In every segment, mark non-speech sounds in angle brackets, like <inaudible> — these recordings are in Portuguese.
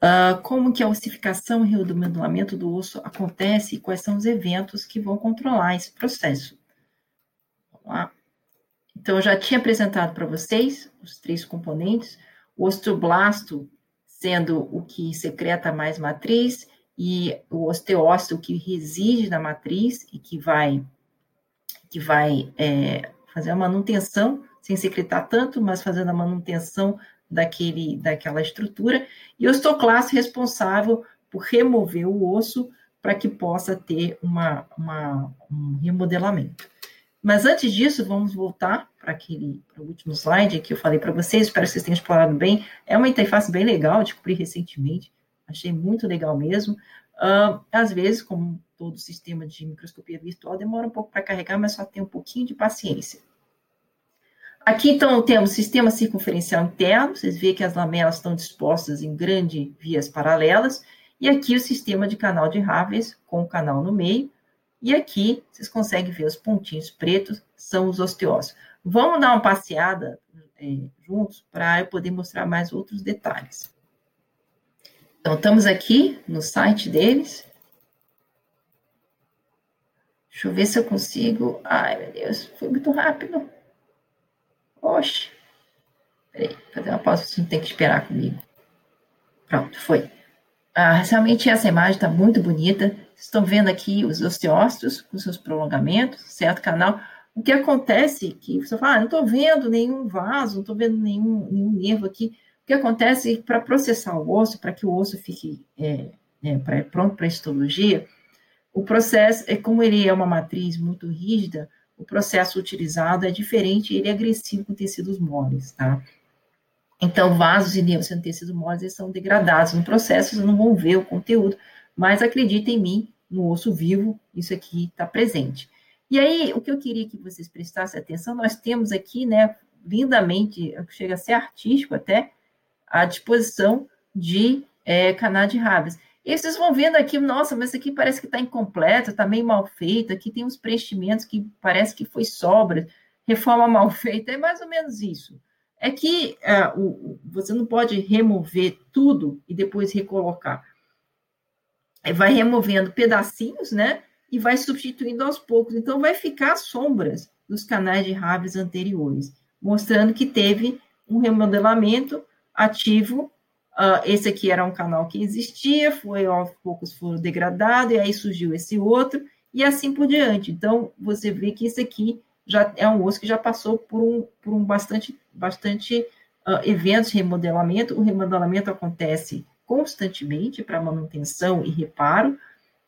Uh, como que a ossificação e remodelamento do osso acontece e quais são os eventos que vão controlar esse processo. Vamos lá. Então, eu já tinha apresentado para vocês os três componentes, o osteoblasto sendo o que secreta mais matriz e o osteócito que reside na matriz e que vai, que vai é, fazer a manutenção, sem secretar tanto, mas fazendo a manutenção daquele, daquela estrutura, e o osteoclasto responsável por remover o osso para que possa ter uma, uma, um remodelamento. Mas antes disso, vamos voltar para aquele para o último slide que eu falei para vocês, espero que vocês tenham explorado bem. É uma interface bem legal, descobri recentemente, achei muito legal mesmo. Uh, às vezes, como todo sistema de microscopia virtual, demora um pouco para carregar, mas só tem um pouquinho de paciência. Aqui, então, temos sistema circunferencial interno, vocês veem que as lamelas estão dispostas em grandes vias paralelas, e aqui o sistema de canal de Raves, com o canal no meio, e aqui vocês conseguem ver os pontinhos pretos, são os osteócitos. Vamos dar uma passeada é, juntos para eu poder mostrar mais outros detalhes. Então, estamos aqui no site deles. Deixa eu ver se eu consigo. Ai, meu Deus, foi muito rápido. Oxe. Peraí, fazer uma pausa, você não tem que esperar comigo. Pronto, foi. Ah, realmente essa imagem está muito bonita. Vocês estão vendo aqui os osteócitos com seus prolongamentos, certo canal. O que acontece é que você fala, ah, não estou vendo nenhum vaso, não estou vendo nenhum, nenhum nervo aqui. O que acontece é que para processar o osso, para que o osso fique é, é, pra, pronto para histologia, o processo, é como ele é uma matriz muito rígida, o processo utilizado é diferente, ele é agressivo com tecidos moles, tá? Então, vasos e nervos sendo tecidos moles, eles são degradados no processo, vocês não vão ver o conteúdo, mas acredita em mim, no osso vivo, isso aqui está presente. E aí, o que eu queria que vocês prestassem atenção, nós temos aqui, né, lindamente, chega a ser artístico até, a disposição de é, canal de Raves. E vocês vão vendo aqui, nossa, mas aqui parece que está incompleto, está meio mal feito, aqui tem uns preenchimentos que parece que foi sobra, reforma mal <laughs> feita, é mais ou menos isso. É que uh, o, você não pode remover tudo e depois recolocar. É, vai removendo pedacinhos, né? E vai substituindo aos poucos. Então, vai ficar sombras dos canais de Raves anteriores, mostrando que teve um remodelamento ativo Uh, esse aqui era um canal que existia, foi aos poucos foram degradado, e aí surgiu esse outro, e assim por diante. Então, você vê que esse aqui já é um osso que já passou por um, por um bastante, bastante uh, eventos de remodelamento. O remodelamento acontece constantemente para manutenção e reparo,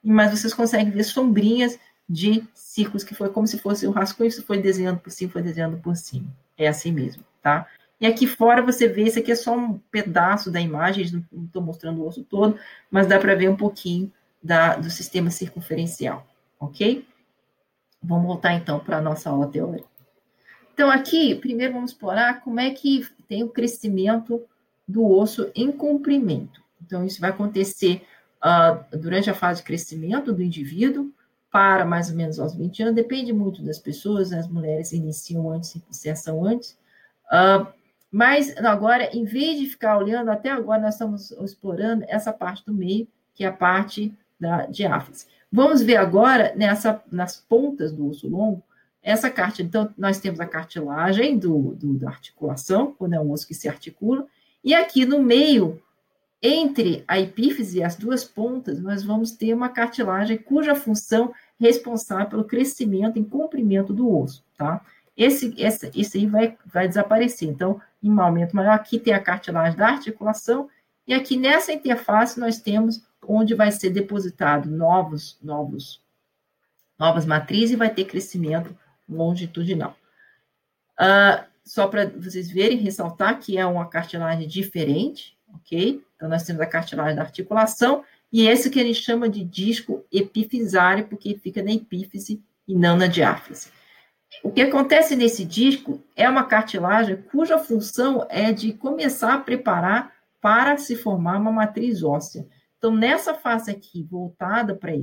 mas vocês conseguem ver sombrinhas de círculos que foi como se fosse o rascunho, isso foi desenhando por cima, foi desenhando por cima. É assim mesmo, tá? E aqui fora você vê, esse aqui é só um pedaço da imagem, não estou mostrando o osso todo, mas dá para ver um pouquinho da, do sistema circunferencial, ok? Vamos voltar então para a nossa aula teórica. Então, aqui, primeiro vamos explorar como é que tem o crescimento do osso em comprimento. Então, isso vai acontecer uh, durante a fase de crescimento do indivíduo, para mais ou menos aos 20 anos, depende muito das pessoas, né? as mulheres iniciam antes, iniciação antes, uh, mas agora, em vez de ficar olhando, até agora nós estamos explorando essa parte do meio, que é a parte da diáfise. Vamos ver agora nessa, nas pontas do osso longo, essa cartilagem. Então, nós temos a cartilagem do, do, da articulação, quando é um osso que se articula, e aqui no meio, entre a epífise e as duas pontas, nós vamos ter uma cartilagem cuja função é responsável pelo crescimento e comprimento do osso, tá? Esse, esse aí vai, vai desaparecer. Então, em um aumento maior. Aqui tem a cartilagem da articulação, e aqui nessa interface nós temos onde vai ser depositado novos, novos, novas matrizes e vai ter crescimento longitudinal. Uh, só para vocês verem, ressaltar que é uma cartilagem diferente, ok? Então, nós temos a cartilagem da articulação e esse que gente chama de disco epifisário, porque fica na epífise e não na diáfise. O que acontece nesse disco é uma cartilagem cuja função é de começar a preparar para se formar uma matriz óssea. Então, nessa fase aqui, voltada para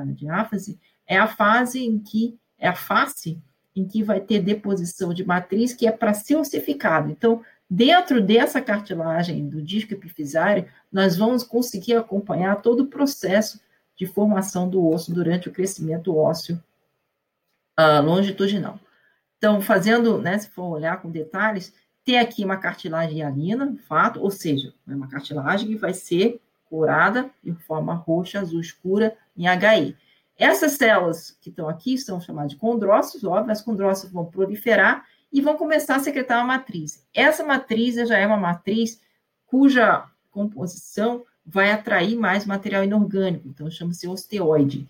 a diáfase, é a fase em que, é a face em que vai ter deposição de matriz, que é para ser ossificado. Então, Dentro dessa cartilagem do disco epifisário, nós vamos conseguir acompanhar todo o processo de formação do osso durante o crescimento ósseo uh, longitudinal. Então, fazendo, né, se for olhar com detalhes, tem aqui uma cartilagem hialina, fato, ou seja, é uma cartilagem que vai ser curada em forma roxa, azul escura, em HE. Essas células que estão aqui são chamadas de condrócitos, óbvio, as condrócitos vão proliferar e vão começar a secretar uma matriz. Essa matriz já é uma matriz cuja composição vai atrair mais material inorgânico, então chama-se osteoide.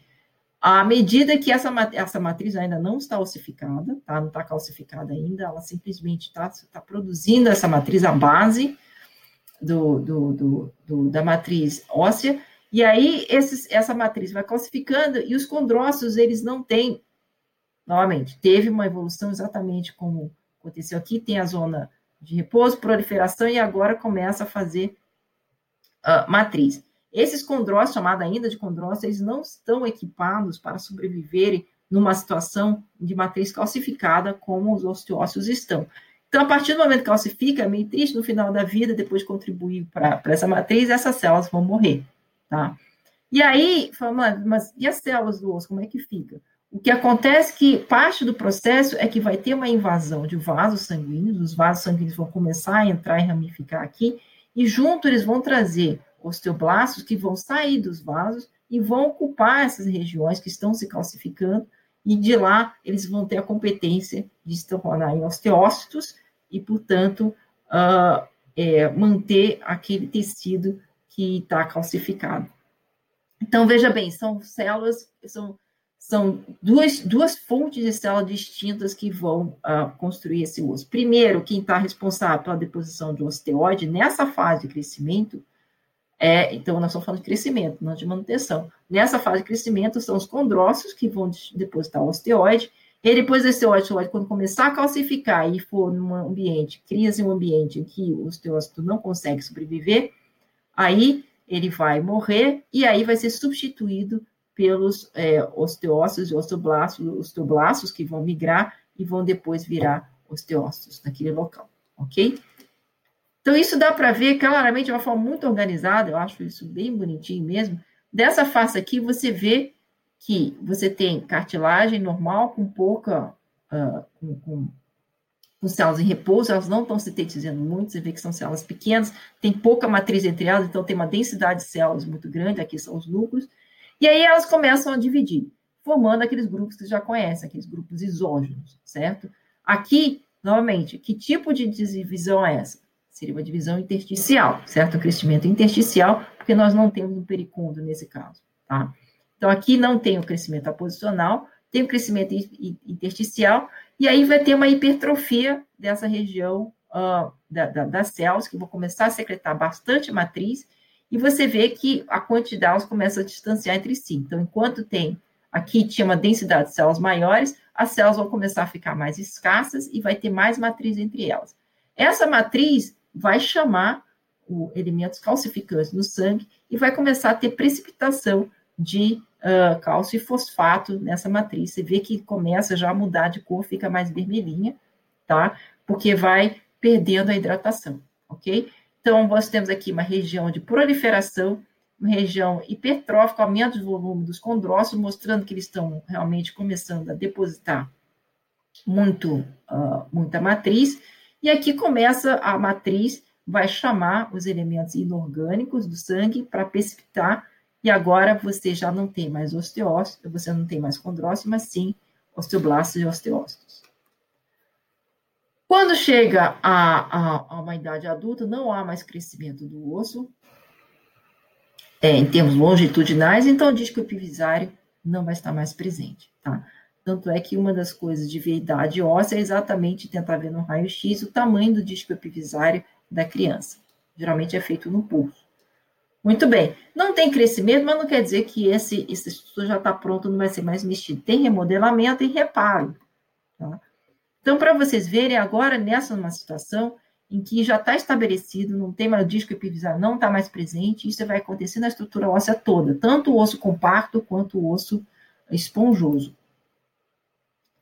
À medida que essa, essa matriz ainda não está ossificada, tá? não está calcificada ainda, ela simplesmente está tá produzindo essa matriz, a base do, do, do, do, da matriz óssea, e aí esses, essa matriz vai calcificando e os condrócitos, eles não têm, novamente, teve uma evolução exatamente como aconteceu aqui, tem a zona de repouso, proliferação, e agora começa a fazer uh, matriz. Esses condrócitos, chamada ainda de condrócitos, eles não estão equipados para sobreviverem numa situação de matriz calcificada como os osteócitos estão. Então, a partir do momento que calcifica, é meio triste no final da vida, depois de contribuir para essa matriz, essas células vão morrer, tá? E aí, mas e as células do osso, como é que fica? O que acontece é que parte do processo é que vai ter uma invasão de vasos sanguíneos, os vasos sanguíneos vão começar a entrar e ramificar aqui, e junto eles vão trazer osteoblastos que vão sair dos vasos e vão ocupar essas regiões que estão se calcificando, e de lá eles vão ter a competência de se tornar em osteócitos e, portanto, uh, é, manter aquele tecido que está calcificado. Então, veja bem, são células, são, são duas, duas fontes de células distintas que vão uh, construir esse osso. Primeiro, quem está responsável pela deposição de osteoide nessa fase de crescimento é, então, nós estamos falando de crescimento, não de manutenção. Nessa fase de crescimento, são os condrócitos que vão depositar o osteoide. E depois desse osteoide, quando começar a calcificar e for num ambiente, cria-se um ambiente em que o osteócito não consegue sobreviver, aí ele vai morrer e aí vai ser substituído pelos é, osteócitos e osteoblastos, osteoblastos que vão migrar e vão depois virar osteócitos naquele local, ok? Então, isso dá para ver claramente de uma forma muito organizada, eu acho isso bem bonitinho mesmo. Dessa face aqui, você vê que você tem cartilagem normal com pouca, uh, com, com, com, células em repouso, elas não estão sintetizando muito, você vê que são células pequenas, tem pouca matriz entre elas, então tem uma densidade de células muito grande, aqui são os núcleos, e aí elas começam a dividir, formando aqueles grupos que você já conhece, aqueles grupos isógenos, certo? Aqui, novamente, que tipo de divisão é essa? Seria uma divisão intersticial, certo? O crescimento intersticial, porque nós não temos um pericundo nesse caso, tá? Então, aqui não tem o crescimento aposicional, tem o crescimento intersticial, e aí vai ter uma hipertrofia dessa região uh, da, da, das células, que vão começar a secretar bastante matriz, e você vê que a quantidade começa a distanciar entre si. Então, enquanto tem aqui tinha uma densidade de células maiores, as células vão começar a ficar mais escassas e vai ter mais matriz entre elas. Essa matriz vai chamar o elementos calcificantes no sangue e vai começar a ter precipitação de uh, cálcio e fosfato nessa matriz. Você vê que começa já a mudar de cor, fica mais vermelhinha, tá? Porque vai perdendo a hidratação, ok? Então, nós temos aqui uma região de proliferação, uma região hipertrófica, aumento de volume dos condrócitos, mostrando que eles estão realmente começando a depositar muito, uh, muita matriz, e aqui começa a matriz, vai chamar os elementos inorgânicos do sangue para precipitar, e agora você já não tem mais osteócitos, você não tem mais condrócitos, mas sim osteoblastos e osteócitos. Quando chega a, a, a, uma idade adulta, não há mais crescimento do osso, é, em termos longitudinais, então o disco epivisário não vai estar mais presente, tá? Tanto é que uma das coisas de ver idade óssea é exatamente tentar ver no raio-x o tamanho do disco epivisário da criança. Geralmente é feito no pulso. Muito bem. Não tem crescimento, mas não quer dizer que esse, esse estrutura já está pronto, não vai ser mais mexido. Tem remodelamento e reparo. Tá? Então, para vocês verem, agora nessa uma situação em que já está estabelecido, não tem mais o disco epivisário, não está mais presente, isso vai acontecer na estrutura óssea toda, tanto o osso compacto quanto o osso esponjoso.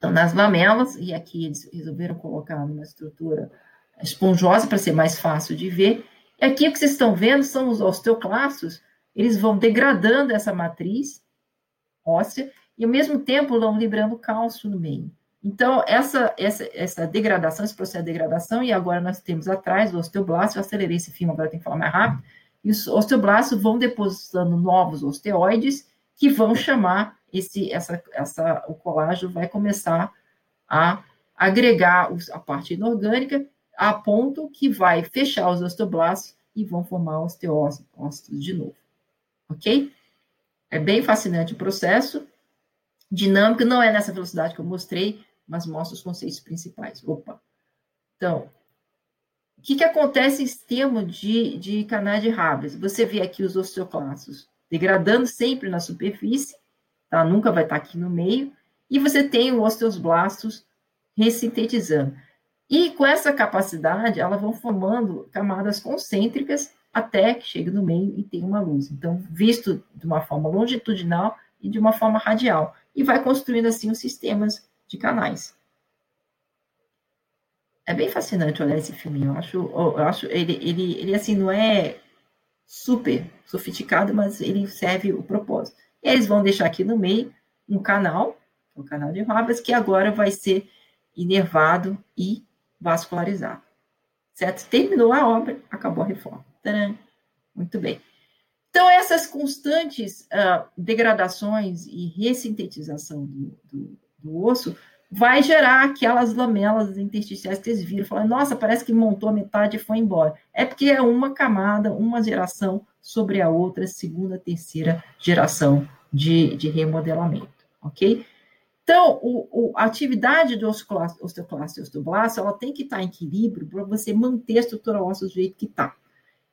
Então, nas lamelas, e aqui eles resolveram colocar numa estrutura esponjosa para ser mais fácil de ver. E aqui o que vocês estão vendo são os osteoclastos, eles vão degradando essa matriz óssea e ao mesmo tempo vão liberando cálcio no meio. Então, essa, essa, essa degradação, esse processo de degradação, e agora nós temos atrás o osteoblasto, eu acelerei esse filme, agora tem que falar mais rápido, e os osteoblastos vão depositando novos osteoides que vão chamar esse, essa, essa, o colágeno vai começar a agregar a parte inorgânica a ponto que vai fechar os osteoblastos e vão formar osteócitos de novo. Ok? É bem fascinante o processo. Dinâmico não é nessa velocidade que eu mostrei, mas mostra os conceitos principais. Opa! Então, o que, que acontece em termos de, de canais de Raves? Você vê aqui os osteoclastos degradando sempre na superfície, tá? nunca vai estar aqui no meio, e você tem os osteoblastos ressintetizando. E com essa capacidade, elas vão formando camadas concêntricas até que chegue no meio e tem uma luz. Então, visto de uma forma longitudinal e de uma forma radial. E vai construindo assim os sistemas de canais. É bem fascinante olhar esse filme. Eu acho, eu acho ele, ele, ele assim não é super sofisticado, mas ele serve o propósito. Eles vão deixar aqui no meio um canal, o canal de Roberts, que agora vai ser inervado e vascularizado. Certo? Terminou a obra, acabou a reforma. Tcharam! Muito bem. Então, essas constantes uh, degradações e ressintetização do, do, do, osso vai gerar aquelas lamelas intersticiais que vocês viram. Falam, nossa, parece que montou a metade e foi embora. É porque é uma camada, uma geração sobre a outra, segunda, terceira geração de, de remodelamento, ok? Então, o, o, a atividade do osteoclasto, osteoclasto e osteoblasto, ela tem que estar em equilíbrio para você manter a estrutura óssea do jeito que está.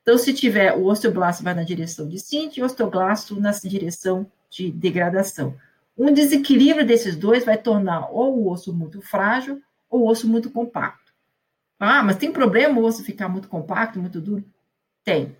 Então, se tiver o osteoblasto vai na direção de síntese e o osteoblasto na direção de degradação. Um desequilíbrio desses dois vai tornar ou o osso muito frágil ou o osso muito compacto. Ah, mas tem problema o osso ficar muito compacto, muito duro? Tem.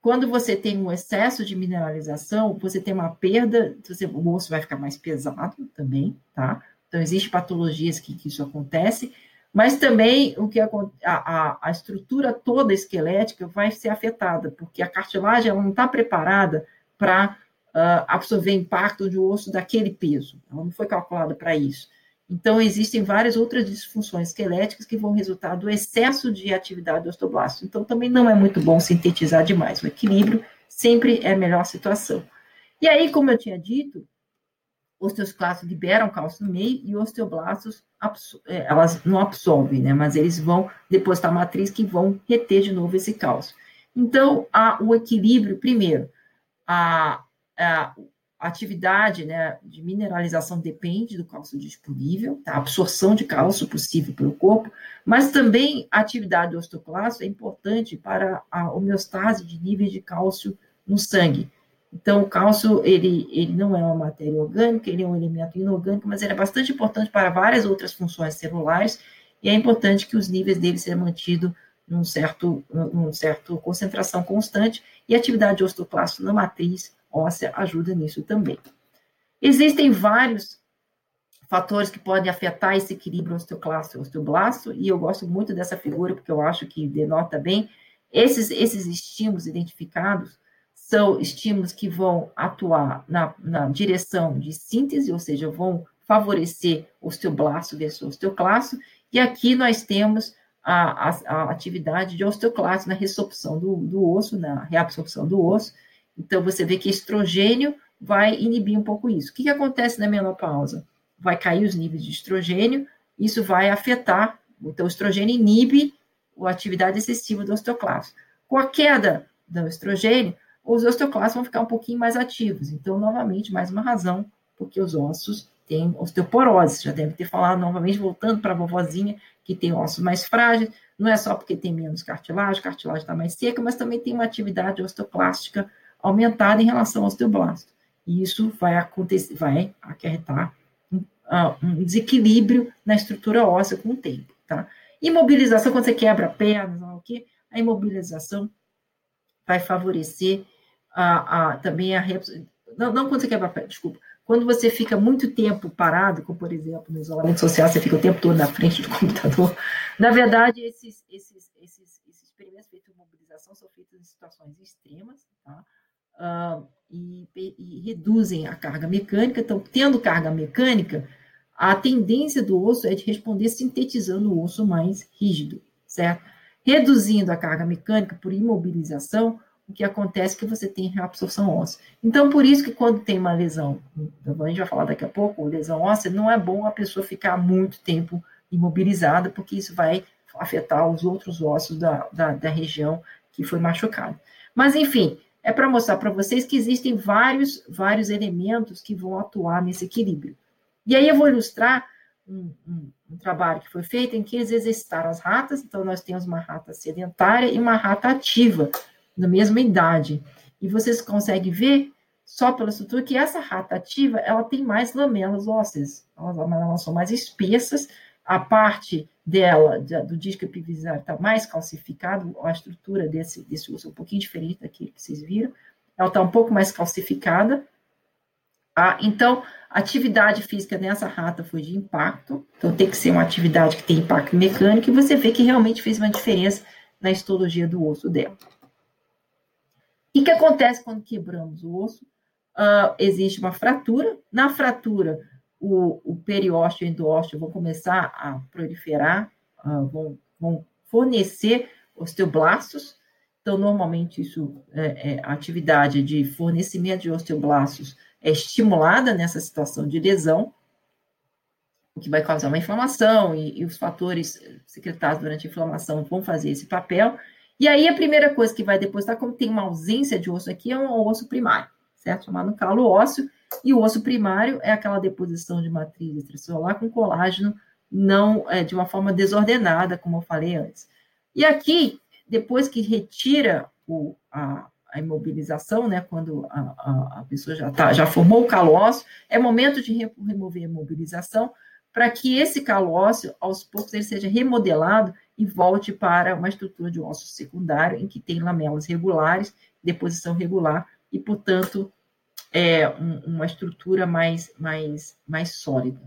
Quando você tem um excesso de mineralização, você tem uma perda, você, o osso vai ficar mais pesado também, tá? Então, existem patologias que, que isso acontece, mas também o que a, a, a estrutura toda esquelética vai ser afetada, porque a cartilagem ela não está preparada para uh, absorver impacto de um osso daquele peso, ela não foi calculada para isso. Então, existem várias outras disfunções esqueléticas que vão resultar do excesso de atividade do osteoblasto. Então, também não é muito bom sintetizar demais. O equilíbrio sempre é a melhor situação. E aí, como eu tinha dito, osteoclastos liberam cálcio no meio e osteoblastos é, elas não absorvem, né? Mas eles vão depositar matriz que vão reter de novo esse cálcio. Então, há o equilíbrio, primeiro, a, a, atividade né, de mineralização depende do cálcio disponível, tá? a absorção de cálcio possível pelo corpo, mas também a atividade do osteoclasto é importante para a homeostase de níveis de cálcio no sangue. Então, o cálcio, ele, ele não é uma matéria orgânica, ele é um elemento inorgânico, mas ele é bastante importante para várias outras funções celulares, e é importante que os níveis dele sejam mantidos num certo, num certo concentração constante, e a atividade de osteoclasto na matriz óssea ajuda nisso também. Existem vários fatores que podem afetar esse equilíbrio osteoclasto osteoblasto, e eu gosto muito dessa figura porque eu acho que denota bem esses, esses estímulos identificados são estímulos que vão atuar na, na direção de síntese, ou seja, vão favorecer osteoblasto versus osteoclasto, e aqui nós temos a, a, a atividade de osteoclasto na ressorção do, do osso, na reabsorção do osso, então, você vê que estrogênio vai inibir um pouco isso. O que, que acontece na menopausa? Vai cair os níveis de estrogênio, isso vai afetar, então o estrogênio inibe a atividade excessiva do osteoclasto. Com a queda do estrogênio, os osteoclastos vão ficar um pouquinho mais ativos. Então, novamente, mais uma razão, porque os ossos têm osteoporose. Já deve ter falado novamente, voltando para a vovozinha, que tem ossos mais frágeis. Não é só porque tem menos cartilagem, cartilagem está mais seca, mas também tem uma atividade osteoclástica aumentada em relação ao osteoblasto. E isso vai acontecer, vai acarretar um, uh, um desequilíbrio na estrutura óssea com o tempo, tá? Imobilização, quando você quebra a perna, o que, a imobilização vai favorecer a, a, também a não, não quando você quebra a perna, desculpa, quando você fica muito tempo parado, como por exemplo no isolamento social, você fica o tempo todo na frente do computador, na verdade, esses, esses, imobilização são feitas em situações extremas, tá? Uh, e, e, reduzem a carga mecânica. Então, tendo carga mecânica, a tendência do osso é de responder sintetizando o osso mais rígido, certo? Reduzindo a carga mecânica por imobilização, o que acontece é que você tem reabsorção óssea. Então, por isso que quando tem uma lesão, a gente vai falar daqui a pouco, lesão óssea, não é bom a pessoa ficar muito tempo imobilizada, porque isso vai afetar os outros ossos da, da, da região que foi machucada. Mas, enfim, é para mostrar para vocês que existem vários, vários elementos que vão atuar nesse equilíbrio. E aí eu vou ilustrar um, um, um, trabalho que foi feito em que eles exercitaram as ratas, então nós temos uma rata sedentária e uma rata ativa, na mesma idade. E vocês conseguem ver, só pela estrutura, que essa rata ativa, ela tem mais lamelas ósseas, elas, elas são mais espessas, a parte dela, do disco epivisar, está mais calcificado, a estrutura desse, desse osso é um pouquinho diferente daquilo que vocês viram, ela está um pouco mais calcificada, Tá? Então, a atividade física nessa rata foi de impacto, então tem que ser uma atividade que tem impacto mecânico, e você vê que realmente fez uma diferença na histologia do osso dela. O que acontece quando quebramos o osso? Uh, existe uma fratura, na fratura, o, o periósteo e o endósteo vão começar a proliferar, uh, vão, vão fornecer osteoblastos, então, normalmente, isso é, é, a atividade de fornecimento de osteoblastos é estimulada nessa situação de lesão, o que vai causar uma inflamação, e, e os fatores secretados durante a inflamação vão fazer esse papel. E aí, a primeira coisa que vai depositar, como tem uma ausência de osso aqui, é um osso primário, certo? Chamado calo ósseo, e o osso primário é aquela deposição de matriz extracelular com colágeno não é, de uma forma desordenada, como eu falei antes. E aqui, depois que retira o, a, a imobilização, né, quando a, a, pessoa já, tá, já formou o calo ósseo, é momento de remover a imobilização para que esse calo ósseo, aos poucos, ele seja remodelado e volte para uma estrutura de osso secundário, em que tem lamelas regulares, deposição regular, e, portanto, é um, uma estrutura mais, mais, mais sólida.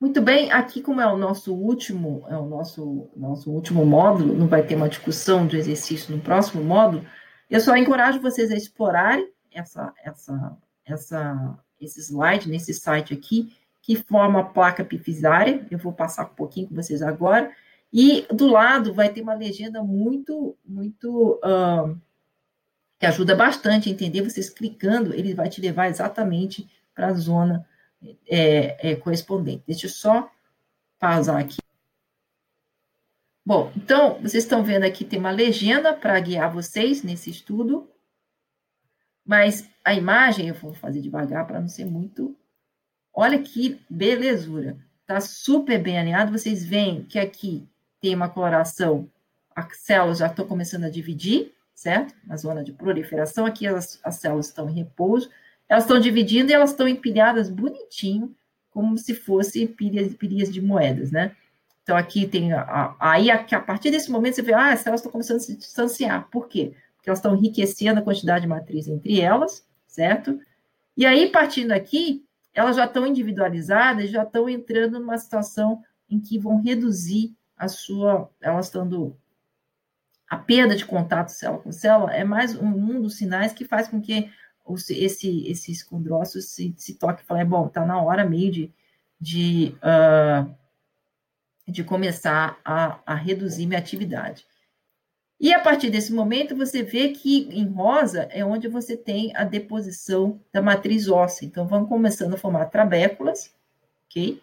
Muito bem, aqui como é o nosso último, é o nosso, nosso último módulo, não vai ter uma discussão de exercício no próximo módulo, eu só encorajo vocês a explorarem essa, essa, essa, esse slide nesse site aqui, que forma a placa epifisária, eu vou passar um pouquinho com vocês agora, e do lado vai ter uma legenda muito, muito, uh, que ajuda bastante a entender, vocês clicando, ele vai te levar exatamente para a zona é, é, correspondente. Deixa eu só pausar aqui. Bom, então, vocês estão vendo aqui, tem uma legenda para guiar vocês nesse estudo, mas a imagem, eu vou fazer devagar para não ser muito. Olha que belezura, tá super bem alinhado. Vocês veem que aqui tem uma coloração, as células já estão começando a dividir, certo? Na zona de proliferação, aqui as, as células estão em repouso, elas estão dividindo e elas estão empilhadas bonitinho, como se fossem pilhas, pilhas de moedas, né? Então, aqui tem. A, aí, a, a partir desse momento, você vê, ah, as células estão começando a se distanciar. Por quê? Porque elas estão enriquecendo a quantidade de matriz entre elas, certo? E aí, partindo aqui, elas já estão individualizadas, já estão entrando numa situação em que vão reduzir a sua. Elas estando. A perda de contato célula com célula é mais um, um dos sinais que faz com que esse, esses condrócitos se, se toque e fala, bom, está na hora meio de, de, uh, de começar a, a reduzir minha atividade. E a partir desse momento, você vê que em rosa é onde você tem a deposição da matriz óssea. Então, vão começando a formar trabéculas, ok?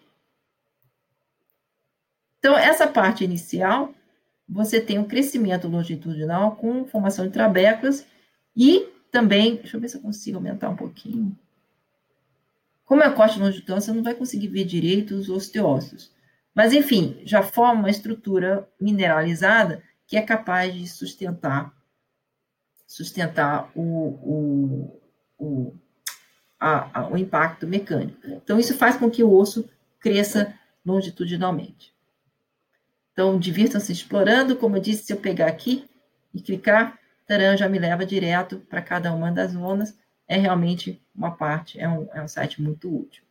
Então, essa parte inicial, você tem um crescimento longitudinal com formação de trabéculas e também, deixa eu ver se eu consigo aumentar um pouquinho. Como é corte longitudinal, você não vai conseguir ver direito os osteócitos. Mas, enfim, já forma uma estrutura mineralizada que é capaz de sustentar sustentar o, o, o, a, a, o impacto mecânico. Então, isso faz com que o osso cresça longitudinalmente. Então, divirtam-se explorando. Como eu disse, se eu pegar aqui e clicar, Taran já me leva direto para cada uma das zonas. É realmente uma parte, é um, é um site muito útil.